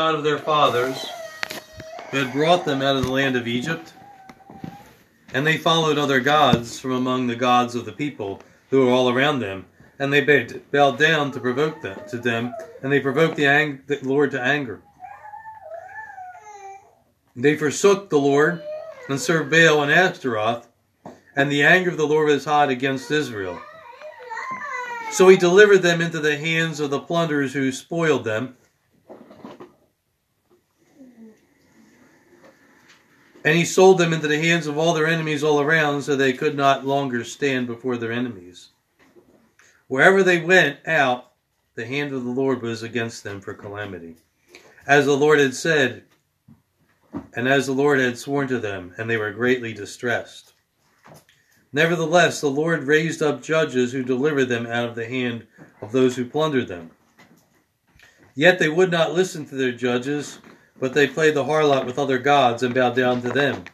God of their fathers, who had brought them out of the land of Egypt. And they followed other gods from among the gods of the people who were all around them, and they bowed down to provoke them to them, and they provoked the, ang- the Lord to anger. They forsook the Lord and served Baal and Ashtaroth, and the anger of the Lord was hot against Israel. So he delivered them into the hands of the plunderers who spoiled them. And he sold them into the hands of all their enemies all around, so they could not longer stand before their enemies. Wherever they went out, the hand of the Lord was against them for calamity. As the Lord had said, and as the Lord had sworn to them, and they were greatly distressed. Nevertheless, the Lord raised up judges who delivered them out of the hand of those who plundered them. Yet they would not listen to their judges, but they played the harlot with other gods and bowed down to them.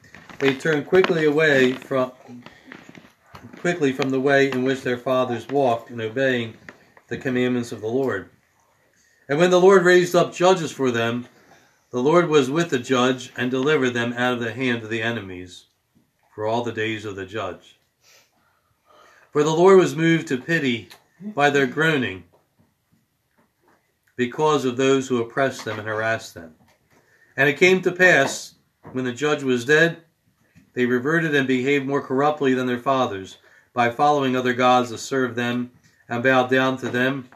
They turned quickly away from quickly from the way in which their fathers walked in obeying the commandments of the Lord. And when the Lord raised up judges for them, the Lord was with the judge and delivered them out of the hand of the enemies for all the days of the judge. For the Lord was moved to pity by their groaning because of those who oppressed them and harassed them. And it came to pass, when the judge was dead, they reverted and behaved more corruptly than their fathers, by following other gods to serve them and bow down to them.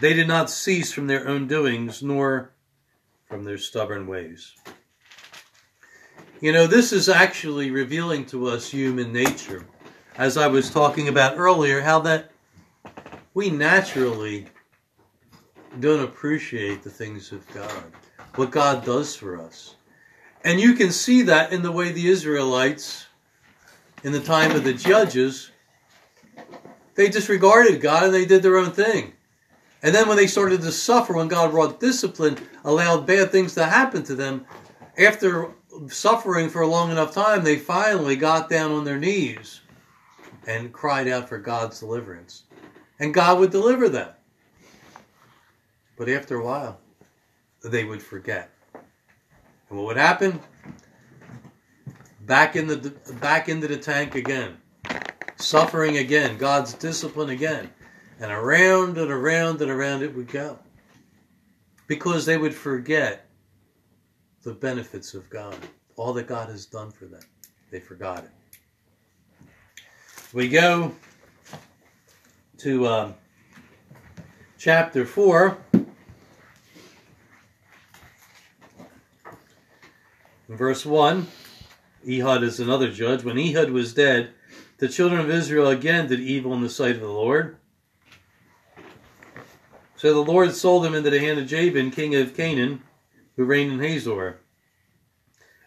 They did not cease from their own doings, nor from their stubborn ways. You know, this is actually revealing to us human nature. As I was talking about earlier, how that we naturally don't appreciate the things of God, what God does for us. And you can see that in the way the Israelites, in the time of the judges, they disregarded God and they did their own thing. And then when they started to suffer, when God brought discipline, allowed bad things to happen to them, after suffering for a long enough time, they finally got down on their knees and cried out for God's deliverance. And God would deliver them. But after a while, they would forget. And what would happen? Back in the back into the tank again. Suffering again, God's discipline again. And around and around and around it would go. Because they would forget the benefits of God, all that God has done for them. They forgot it. We go to um, chapter 4. Verse 1 Ehud is another judge. When Ehud was dead, the children of Israel again did evil in the sight of the Lord. So the Lord sold them into the hand of Jabin, king of Canaan, who reigned in Hazor.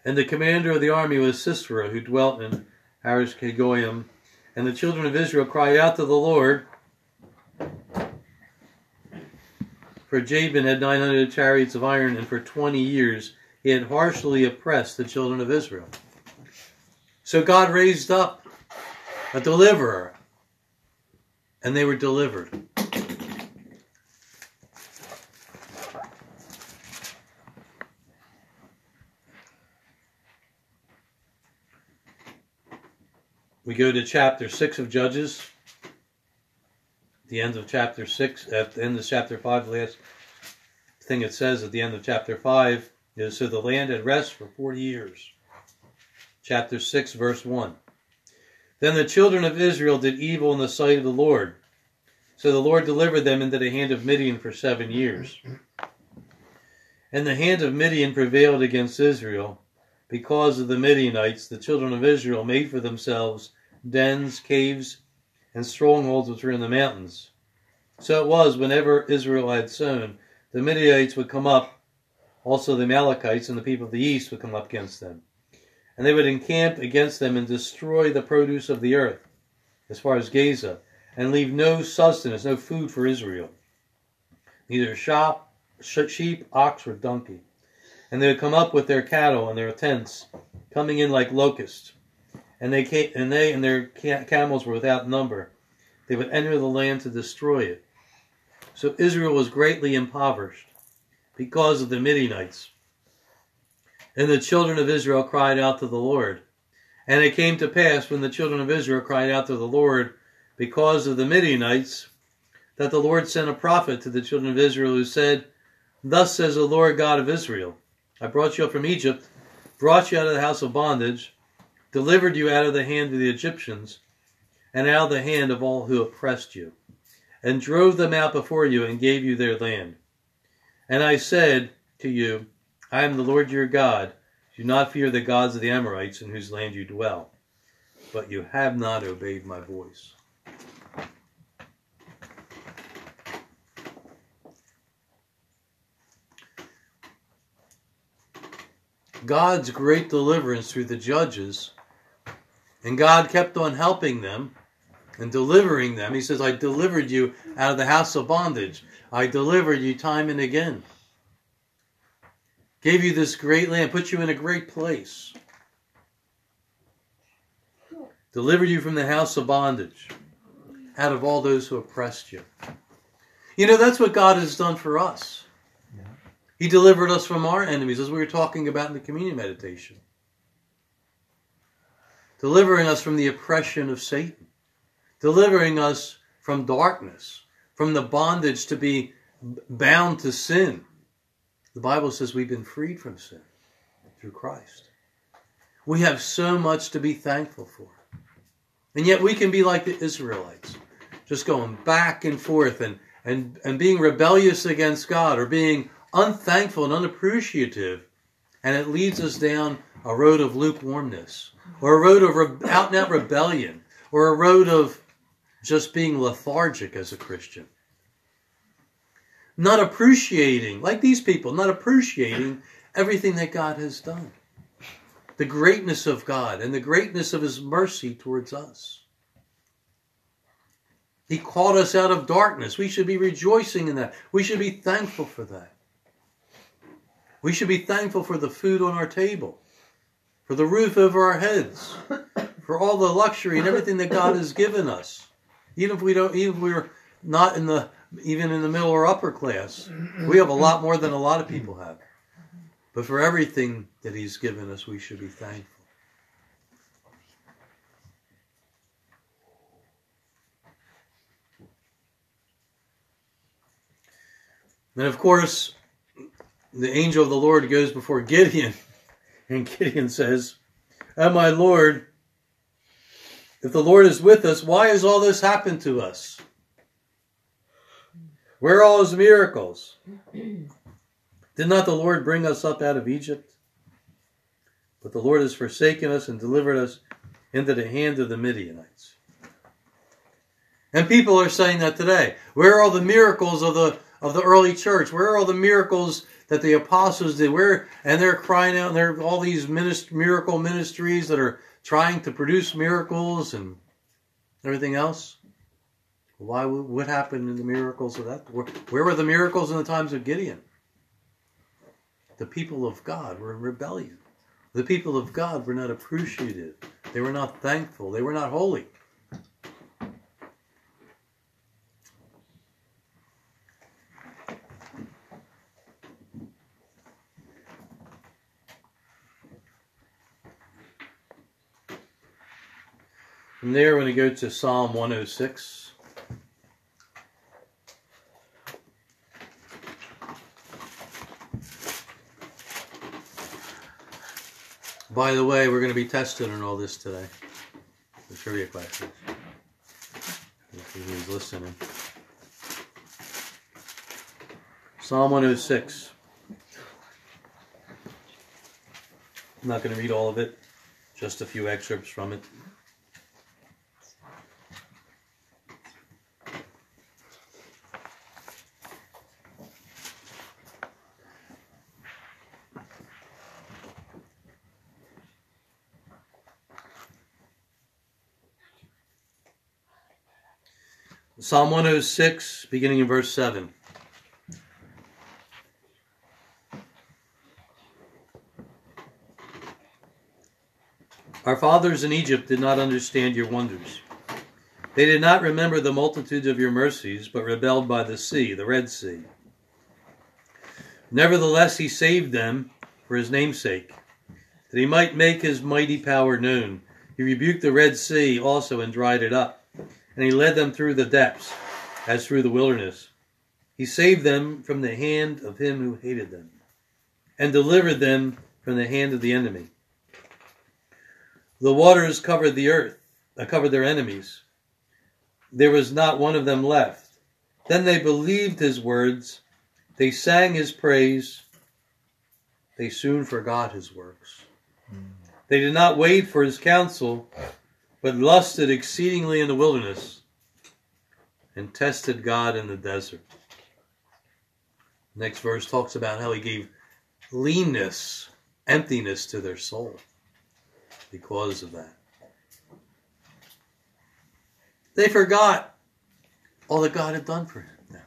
And the commander of the army was Sisera, who dwelt in Harish Kegoyim. And the children of Israel cried out to the Lord, for Jabin had 900 chariots of iron, and for 20 years had harshly oppressed the children of Israel. So God raised up a deliverer, and they were delivered. We go to chapter 6 of Judges. The end of chapter 6, at the end of chapter 5, the last thing it says at the end of chapter 5 is So the land had rest for 40 years. Chapter 6, verse 1. Then the children of Israel did evil in the sight of the Lord. So the Lord delivered them into the hand of Midian for seven years. And the hand of Midian prevailed against Israel. Because of the Midianites, the children of Israel made for themselves dens, caves, and strongholds which were in the mountains. So it was whenever Israel had sown, the Midianites would come up, also the Amalekites and the people of the east would come up against them. And they would encamp against them and destroy the produce of the earth, as far as Gaza, and leave no sustenance, no food for Israel, neither shop, sheep, ox, or donkey. And they would come up with their cattle and their tents, coming in like locusts and they came, and they and their camels were without number. They would enter the land to destroy it. So Israel was greatly impoverished. Because of the Midianites. And the children of Israel cried out to the Lord. And it came to pass when the children of Israel cried out to the Lord because of the Midianites, that the Lord sent a prophet to the children of Israel who said, Thus says the Lord God of Israel, I brought you up from Egypt, brought you out of the house of bondage, delivered you out of the hand of the Egyptians, and out of the hand of all who oppressed you, and drove them out before you, and gave you their land. And I said to you, I am the Lord your God. Do not fear the gods of the Amorites in whose land you dwell. But you have not obeyed my voice. God's great deliverance through the judges, and God kept on helping them and delivering them. He says, I delivered you out of the house of bondage. I delivered you time and again. Gave you this great land, put you in a great place. Delivered you from the house of bondage, out of all those who oppressed you. You know, that's what God has done for us. He delivered us from our enemies, as we were talking about in the communion meditation. Delivering us from the oppression of Satan. Delivering us from darkness, from the bondage to be bound to sin. The Bible says we've been freed from sin through Christ. We have so much to be thankful for. And yet we can be like the Israelites, just going back and forth and, and, and being rebellious against God or being unthankful and unappreciative. And it leads us down a road of lukewarmness or a road of re- out and out rebellion or a road of just being lethargic as a Christian. Not appreciating, like these people, not appreciating everything that God has done. The greatness of God and the greatness of His mercy towards us. He called us out of darkness. We should be rejoicing in that. We should be thankful for that. We should be thankful for the food on our table, for the roof over our heads, for all the luxury and everything that God has given us. Even if we don't, even if we're not in the, even in the middle or upper class, we have a lot more than a lot of people have. But for everything that He's given us, we should be thankful. And of course, the angel of the Lord goes before Gideon, and Gideon says, Oh, my Lord, if the Lord is with us, why has all this happened to us? Where are all his miracles? Did not the Lord bring us up out of Egypt? But the Lord has forsaken us and delivered us into the hand of the Midianites. And people are saying that today. Where are all the miracles of the of the early church? Where are all the miracles that the apostles did? Where and they're crying out. And there are all these minist- miracle ministries that are trying to produce miracles and everything else. Why? What happened in the miracles of that? Where, where were the miracles in the times of Gideon? The people of God were in rebellion. The people of God were not appreciative. They were not thankful. They were not holy. From there, we're going to go to Psalm 106. By the way, we're going to be tested on all this today. The trivia questions. If he's listening. Psalm 106. I'm not going to read all of it, just a few excerpts from it. Psalm 106, beginning in verse 7. Our fathers in Egypt did not understand your wonders. They did not remember the multitudes of your mercies, but rebelled by the sea, the Red Sea. Nevertheless, he saved them for his name's sake, that he might make his mighty power known. He rebuked the Red Sea also and dried it up, and he led them through the depths, as through the wilderness. He saved them from the hand of him who hated them, and delivered them from the hand of the enemy. The waters covered the earth, uh, covered their enemies. There was not one of them left. Then they believed his words. They sang his praise. They soon forgot his works. They did not wait for his counsel, but lusted exceedingly in the wilderness and tested God in the desert. Next verse talks about how he gave leanness, emptiness to their soul because of that. They forgot all that God had done for them.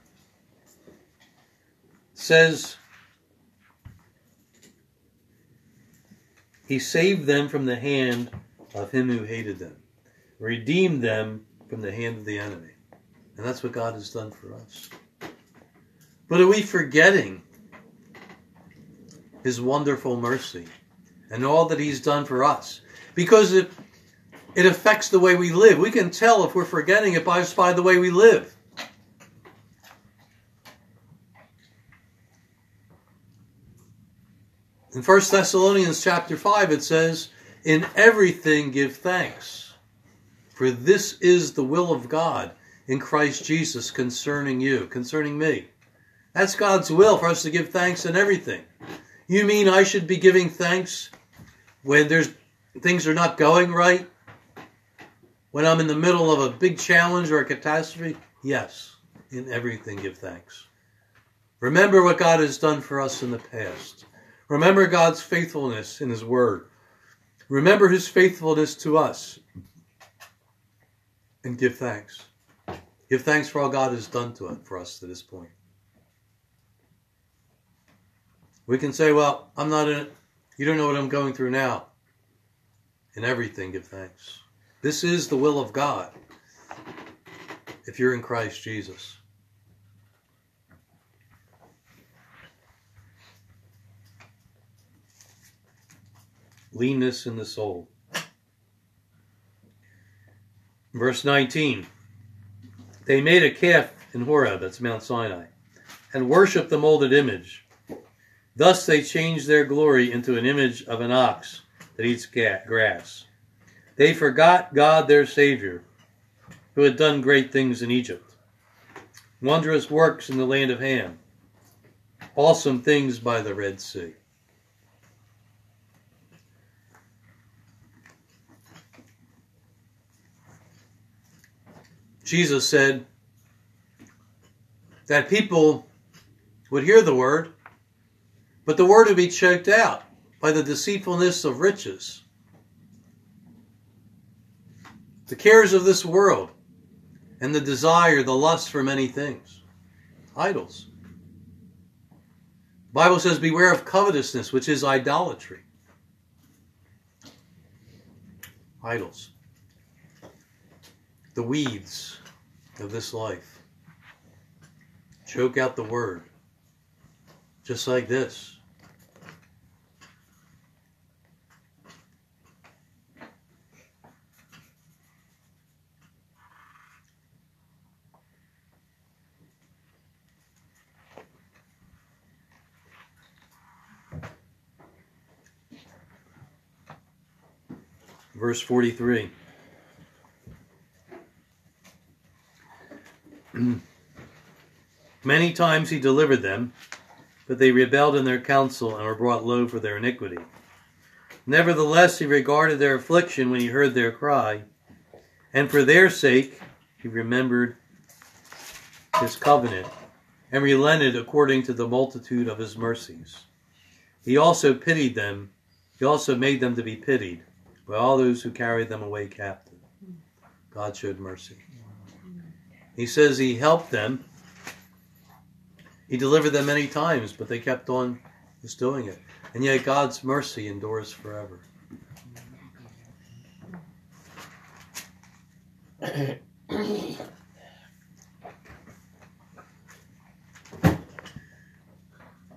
says he saved them from the hand of him who hated them, redeemed them from the hand of the enemy. And that's what God has done for us. But are we forgetting his wonderful mercy and all that he's done for us? Because it it affects the way we live. We can tell if we're forgetting it by, by the way we live. In 1 Thessalonians chapter 5 it says, "In everything give thanks, for this is the will of God in Christ Jesus concerning you, concerning me." That's God's will for us to give thanks in everything. You mean I should be giving thanks when there's things are not going right? When I'm in the middle of a big challenge or a catastrophe? Yes, in everything give thanks. Remember what God has done for us in the past. Remember God's faithfulness in His Word. Remember His faithfulness to us. And give thanks. Give thanks for all God has done to us, for us to this point. We can say, well, I'm not in it. You don't know what I'm going through now. In everything, give thanks. This is the will of God if you're in Christ Jesus. Leanness in the soul. Verse 19 They made a calf in Horeb, that's Mount Sinai, and worshiped the molded image. Thus they changed their glory into an image of an ox that eats grass. They forgot God their Savior, who had done great things in Egypt, wondrous works in the land of Ham, awesome things by the Red Sea. Jesus said that people would hear the word, but the word would be choked out by the deceitfulness of riches the cares of this world, and the desire, the lust for many things. Idols. The Bible says, Beware of covetousness, which is idolatry. Idols. The weeds of this life. Choke out the word. Just like this. Verse 43. Many times he delivered them, but they rebelled in their counsel and were brought low for their iniquity. Nevertheless, he regarded their affliction when he heard their cry, and for their sake he remembered his covenant and relented according to the multitude of his mercies. He also pitied them, he also made them to be pitied by all those who carried them away captive. God showed mercy. He says he helped them. He delivered them many times, but they kept on just doing it. And yet God's mercy endures forever.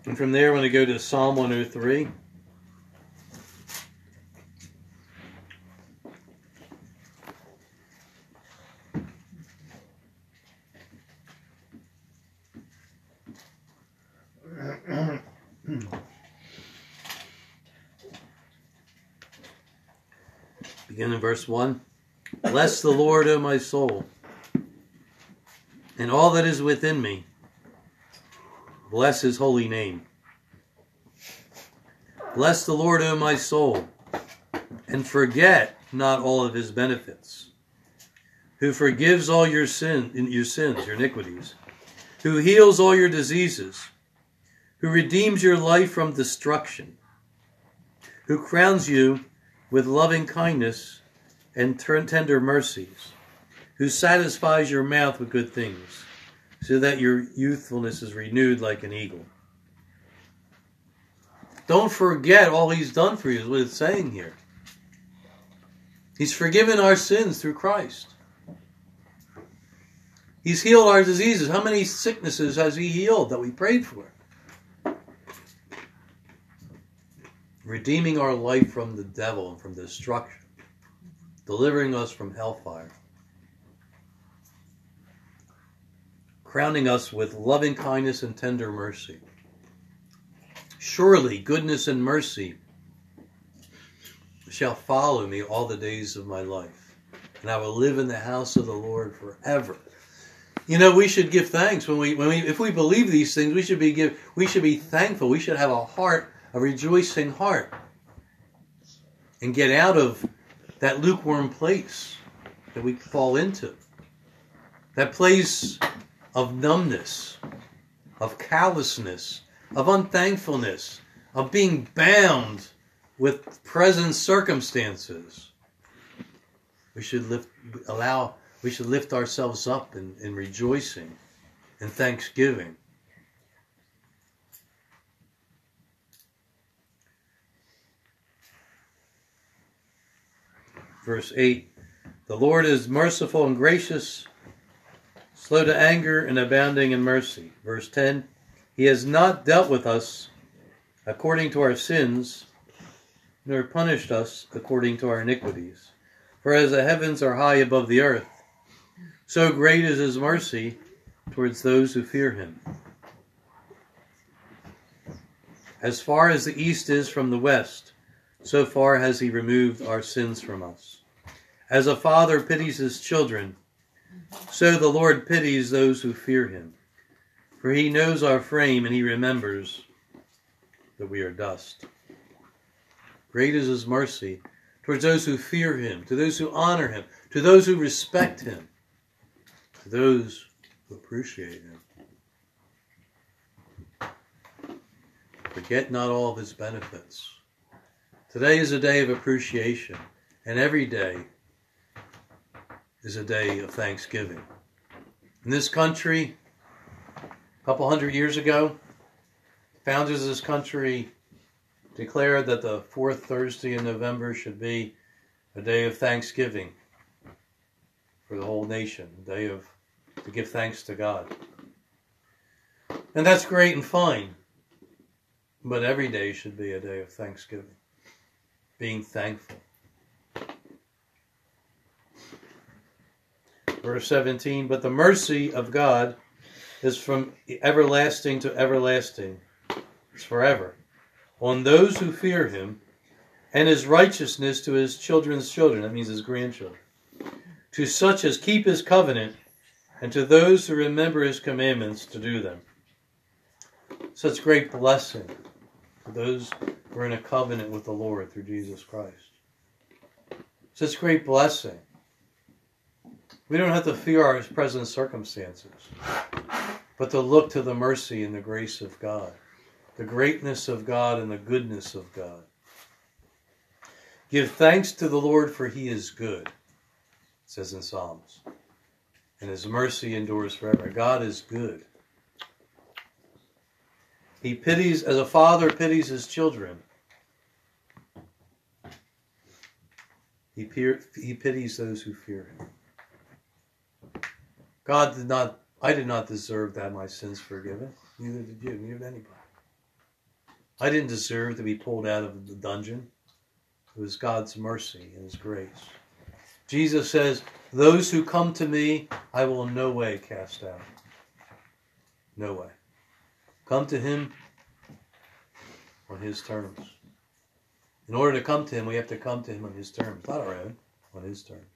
And from there, I'm going to go to Psalm 103. Verse 1. Bless the Lord, O my soul, and all that is within me. Bless his holy name. Bless the Lord, O my soul, and forget not all of his benefits, who forgives all your sin, your sins, your iniquities, who heals all your diseases, who redeems your life from destruction, who crowns you with loving kindness and tender mercies, who satisfies your mouth with good things, so that your youthfulness is renewed like an eagle. Don't forget all he's done for you, is what it's saying here. He's forgiven our sins through Christ. He's healed our diseases. How many sicknesses has he healed that we prayed for? Redeeming our life from the devil and from destruction delivering us from hellfire, crowning us with loving kindness and tender mercy. Surely goodness and mercy shall follow me all the days of my life, and I will live in the house of the Lord forever. You know, we should give thanks when we when we if we believe these things, we should be give we should be thankful. We should have a heart, a rejoicing heart. And get out of that lukewarm place that we fall into. That place of numbness, of callousness, of unthankfulness, of being bound with present circumstances. We should lift, allow, we should lift ourselves up in, in rejoicing and thanksgiving. Verse 8 The Lord is merciful and gracious, slow to anger, and abounding in mercy. Verse 10 He has not dealt with us according to our sins, nor punished us according to our iniquities. For as the heavens are high above the earth, so great is his mercy towards those who fear him. As far as the east is from the west, so far has he removed our sins from us. As a father pities his children, so the Lord pities those who fear him. For he knows our frame and he remembers that we are dust. Great is his mercy towards those who fear him, to those who honor him, to those who respect him, to those who appreciate him. Forget not all of his benefits. Today is a day of appreciation, and every day is a day of thanksgiving. In this country, a couple hundred years ago, founders of this country declared that the fourth Thursday in November should be a day of thanksgiving for the whole nation, a day of to give thanks to God. And that's great and fine. But every day should be a day of thanksgiving being thankful. Verse 17, but the mercy of God is from everlasting to everlasting. It's forever. On those who fear him, and his righteousness to his children's children. That means his grandchildren. To such as keep his covenant, and to those who remember his commandments to do them. Such great blessing those who are in a covenant with the Lord through Jesus Christ. Such great blessing. We don't have to fear our present circumstances, but to look to the mercy and the grace of God, the greatness of God and the goodness of God. Give thanks to the Lord, for he is good, it says in Psalms, and his mercy endures forever. God is good. He pities, as a father pities his children. He, peer, he pities those who fear him. God did not, I did not deserve to have my sins forgiven. Neither did you, neither did anybody. I didn't deserve to be pulled out of the dungeon. It was God's mercy and His grace. Jesus says, Those who come to me, I will in no way cast out. No way. Come to Him on His terms. In order to come to Him, we have to come to Him on His terms, not our own, on His terms.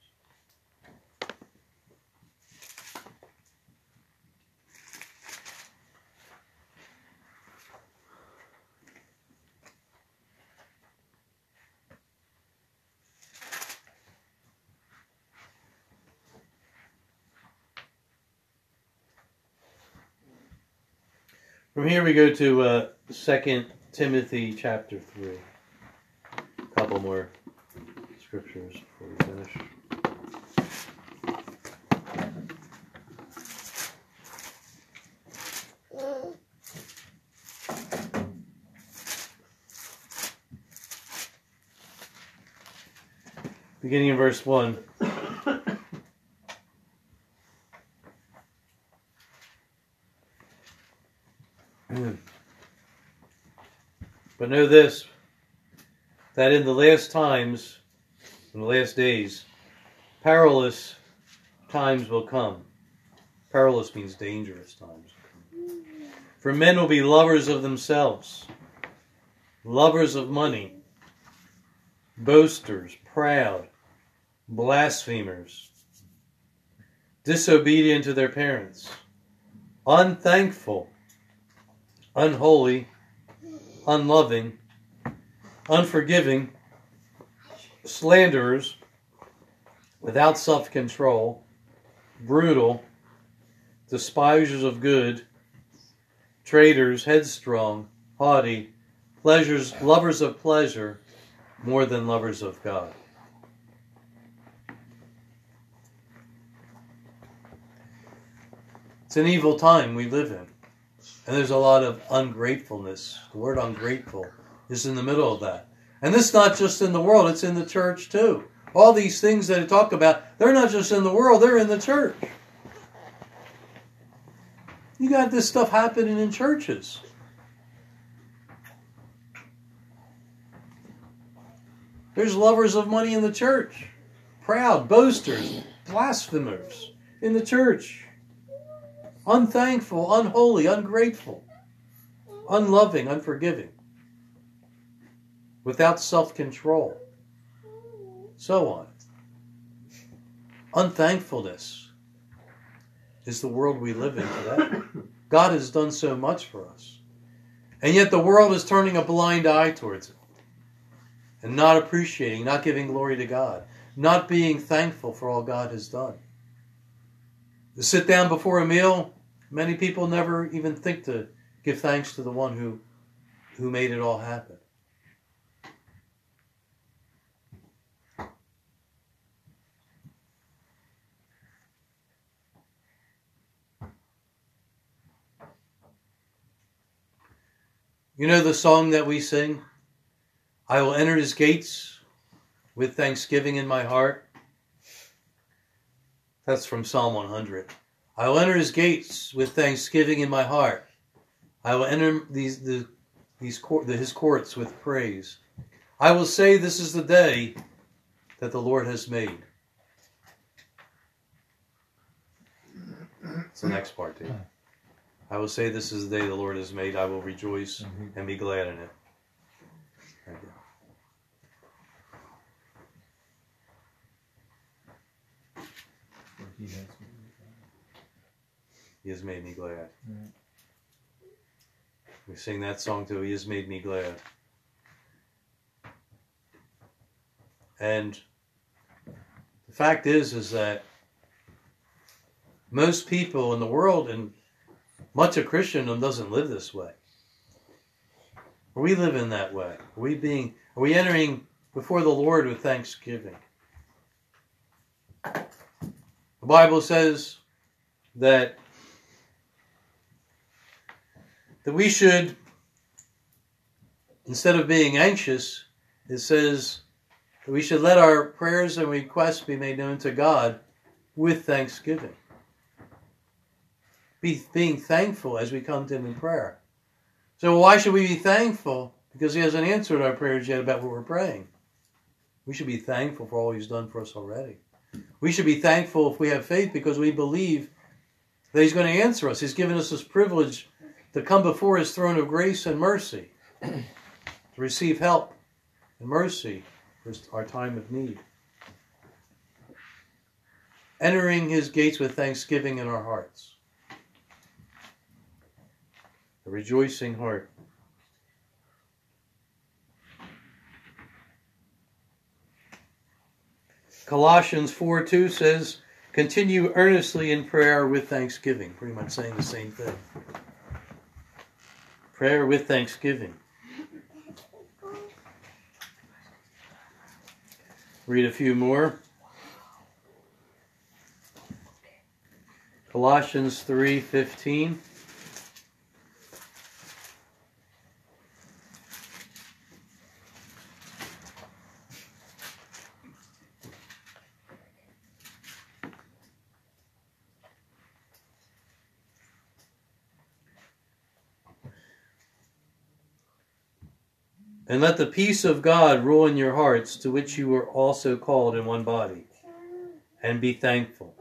From here we go to uh, Second Timothy chapter three. A couple more scriptures before we finish. Beginning in verse one. But know this that in the last times, in the last days, perilous times will come. Perilous means dangerous times. For men will be lovers of themselves, lovers of money, boasters, proud, blasphemers, disobedient to their parents, unthankful, unholy unloving, unforgiving, slanderers, without self control, brutal, despisers of good, traitors, headstrong, haughty, pleasures, lovers of pleasure more than lovers of God. It's an evil time we live in. And there's a lot of ungratefulness. The word ungrateful is in the middle of that. And this is not just in the world, it's in the church too. All these things that I talk about, they're not just in the world, they're in the church. You got this stuff happening in churches. There's lovers of money in the church, proud, boasters, blasphemers in the church unthankful, unholy, ungrateful, unloving, unforgiving, without self control, so on. Unthankfulness is the world we live in today. God has done so much for us. And yet the world is turning a blind eye towards it and not appreciating, not giving glory to God, not being thankful for all God has done. To sit down before a meal, many people never even think to give thanks to the one who, who made it all happen. You know the song that we sing? I will enter his gates with thanksgiving in my heart. That's from Psalm 100. I will enter his gates with thanksgiving in my heart. I will enter these the, these court, the, his courts with praise. I will say, This is the day that the Lord has made. It's the next part, too. I will say, This is the day the Lord has made. I will rejoice Mhm. and be glad in it. Thank you. For he has He has made me glad. Right. We sing that song too. He has made me glad. And the fact is, is that most people in the world and much of Christendom doesn't live this way. Are we living that way? Are we being? Are we entering before the Lord with thanksgiving? The Bible says that that we should, instead of being anxious, it says that we should let our prayers and requests be made known to God with thanksgiving. Be being thankful as we come to Him in prayer. So why should we be thankful? Because he hasn't answered our prayers yet about what we're praying. We should be thankful for all he's done for us already. We should be thankful if we have faith because we believe that he's going to answer us. He's given us this privilege to come before his throne of grace and mercy, to receive help and mercy for our time of need. Entering his gates with thanksgiving in our hearts. A rejoicing heart. Colossians 4 2 says, Continue earnestly in prayer with thanksgiving. Pretty much saying the same thing. Prayer with thanksgiving. Read a few more. Colossians 3:15 And let the peace of God rule in your hearts, to which you were also called in one body. And be thankful.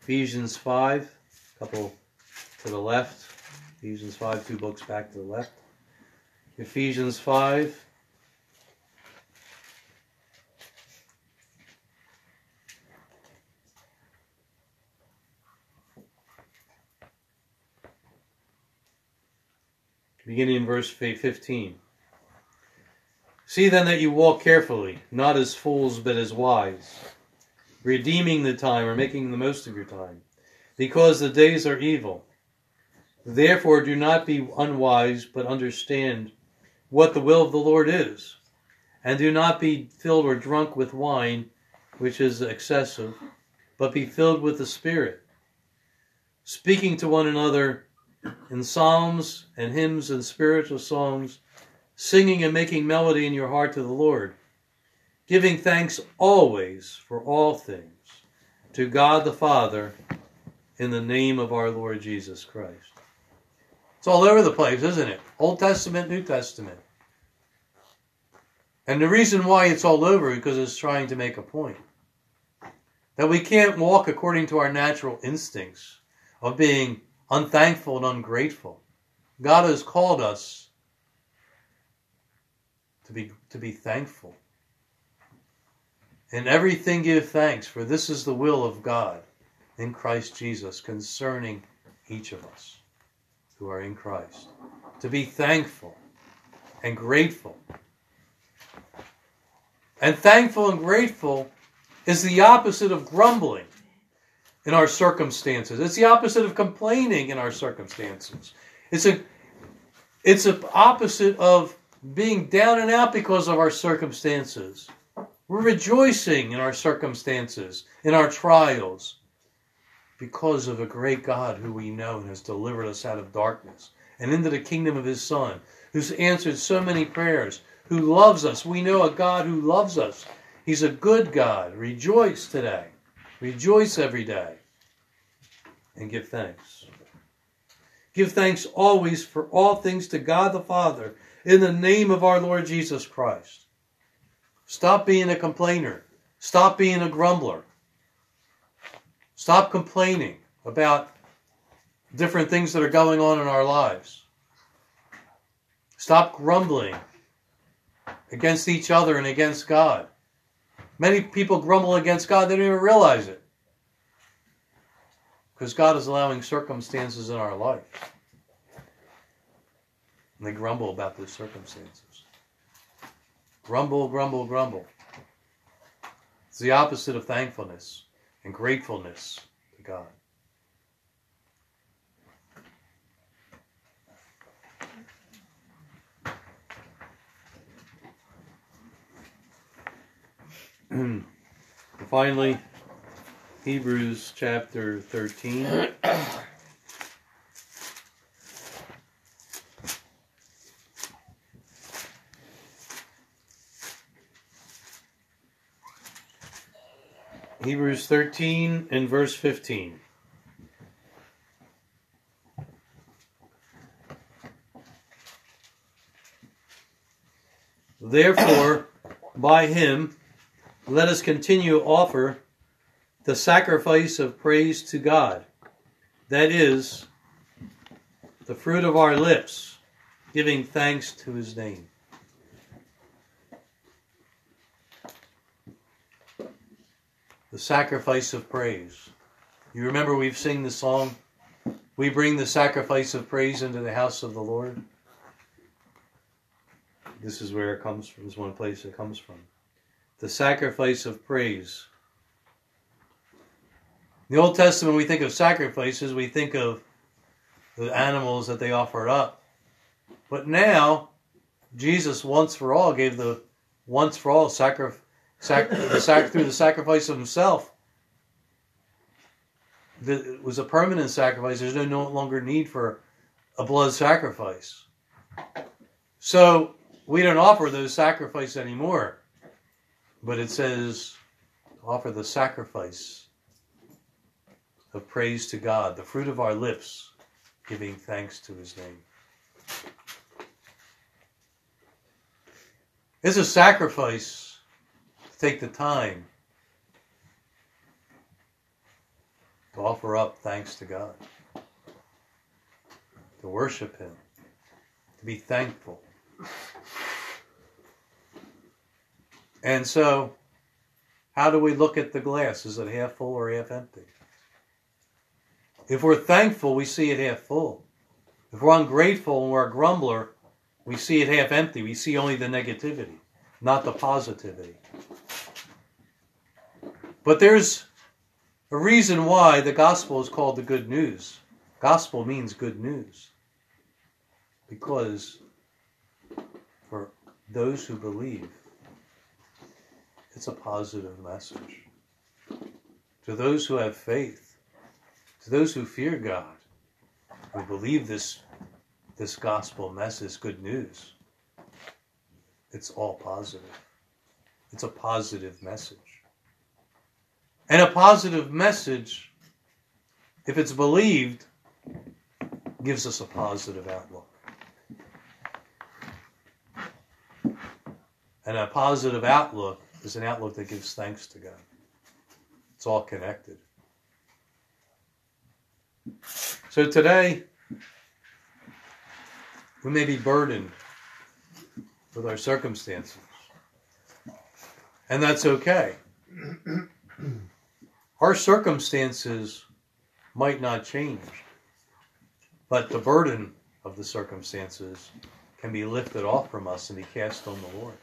Ephesians 5, a couple to the left. Ephesians 5, two books back to the left. Ephesians 5. Beginning in verse 15. See then that you walk carefully, not as fools, but as wise, redeeming the time or making the most of your time, because the days are evil. Therefore, do not be unwise, but understand what the will of the Lord is. And do not be filled or drunk with wine, which is excessive, but be filled with the Spirit, speaking to one another in psalms and hymns and spiritual songs, singing and making melody in your heart to the Lord, giving thanks always for all things to God the Father in the name of our Lord Jesus Christ. It's all over the place, isn't it? Old Testament, New Testament. And the reason why it's all over is because it's trying to make a point. That we can't walk according to our natural instincts of being unthankful and ungrateful. God has called us to be, to be thankful. In everything give thanks, for this is the will of God in Christ Jesus concerning each of us who are in Christ. To be thankful and grateful. And thankful and grateful is the opposite of grumbling in our circumstances. It's the opposite of complaining in our circumstances. It's a it's the opposite of being down and out because of our circumstances. We're rejoicing in our circumstances, in our trials, because of a great God who we know and has delivered us out of darkness and into the kingdom of his Son, who's answered so many prayers, who loves us. We know a God who loves us. He's a good God. Rejoice today. Rejoice every day and give thanks. Give thanks always for all things to God the Father in the name of our Lord Jesus Christ. Stop being a complainer. Stop being a grumbler. Stop complaining about different things that are going on in our lives. Stop grumbling against each other and against God. Many people grumble against God, they don't even realize it. Because God is allowing circumstances in our life. And they grumble about those circumstances. Grumble, grumble, grumble. It's the opposite of thankfulness and gratefulness to God. Finally, Hebrews chapter 13. Hebrews 13 and verse 15. Therefore, by him, let us continue to offer the sacrifice of praise to God. That is, the fruit of our lips, giving thanks to his name. The sacrifice of praise. You remember we've sung the song, We bring the sacrifice of praise into the house of the Lord. This is where it comes from, this is one place it comes from. The sacrifice of praise. In the Old Testament, we think of sacrifices, we think of the animals that they offered up. But now, Jesus once for all gave the once for all sacrifice sac- sac- through the sacrifice of himself. The, it was a permanent sacrifice. There's no, no longer need for a blood sacrifice. So we don't offer those sacrifices anymore. But it says offer the sacrifice of praise to God, the fruit of our lips, giving thanks to his name. It's a sacrifice to take the time to offer up thanks to God, to worship him, to be thankful. And so, how do we look at the glass? Is it half full or half empty? If we're thankful, we see it half full. If we're ungrateful and we're a grumbler, we see it half empty. We see only the negativity, not the positivity. But there's a reason why the gospel is called the good news. Gospel means good news. Because for those who believe, it's a positive message. To those who have faith, to those who fear God, who believe this, this gospel message, good news, it's all positive. It's a positive message. And a positive message, if it's believed, gives us a positive outlook. And a positive outlook is an outlook that gives thanks to God. It's all connected. So today, we may be burdened with our circumstances. And that's okay. Our circumstances might not change, but the burden of the circumstances can be lifted off from us and be cast on the Lord.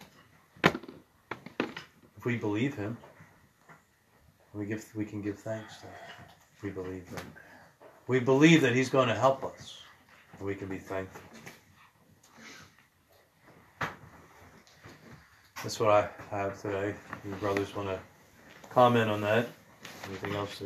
If we believe Him, we give we can give thanks to Him. We believe Him. We believe that He's going to help us, and we can be thankful. That's what I have today. You brothers want to comment on that? Anything else?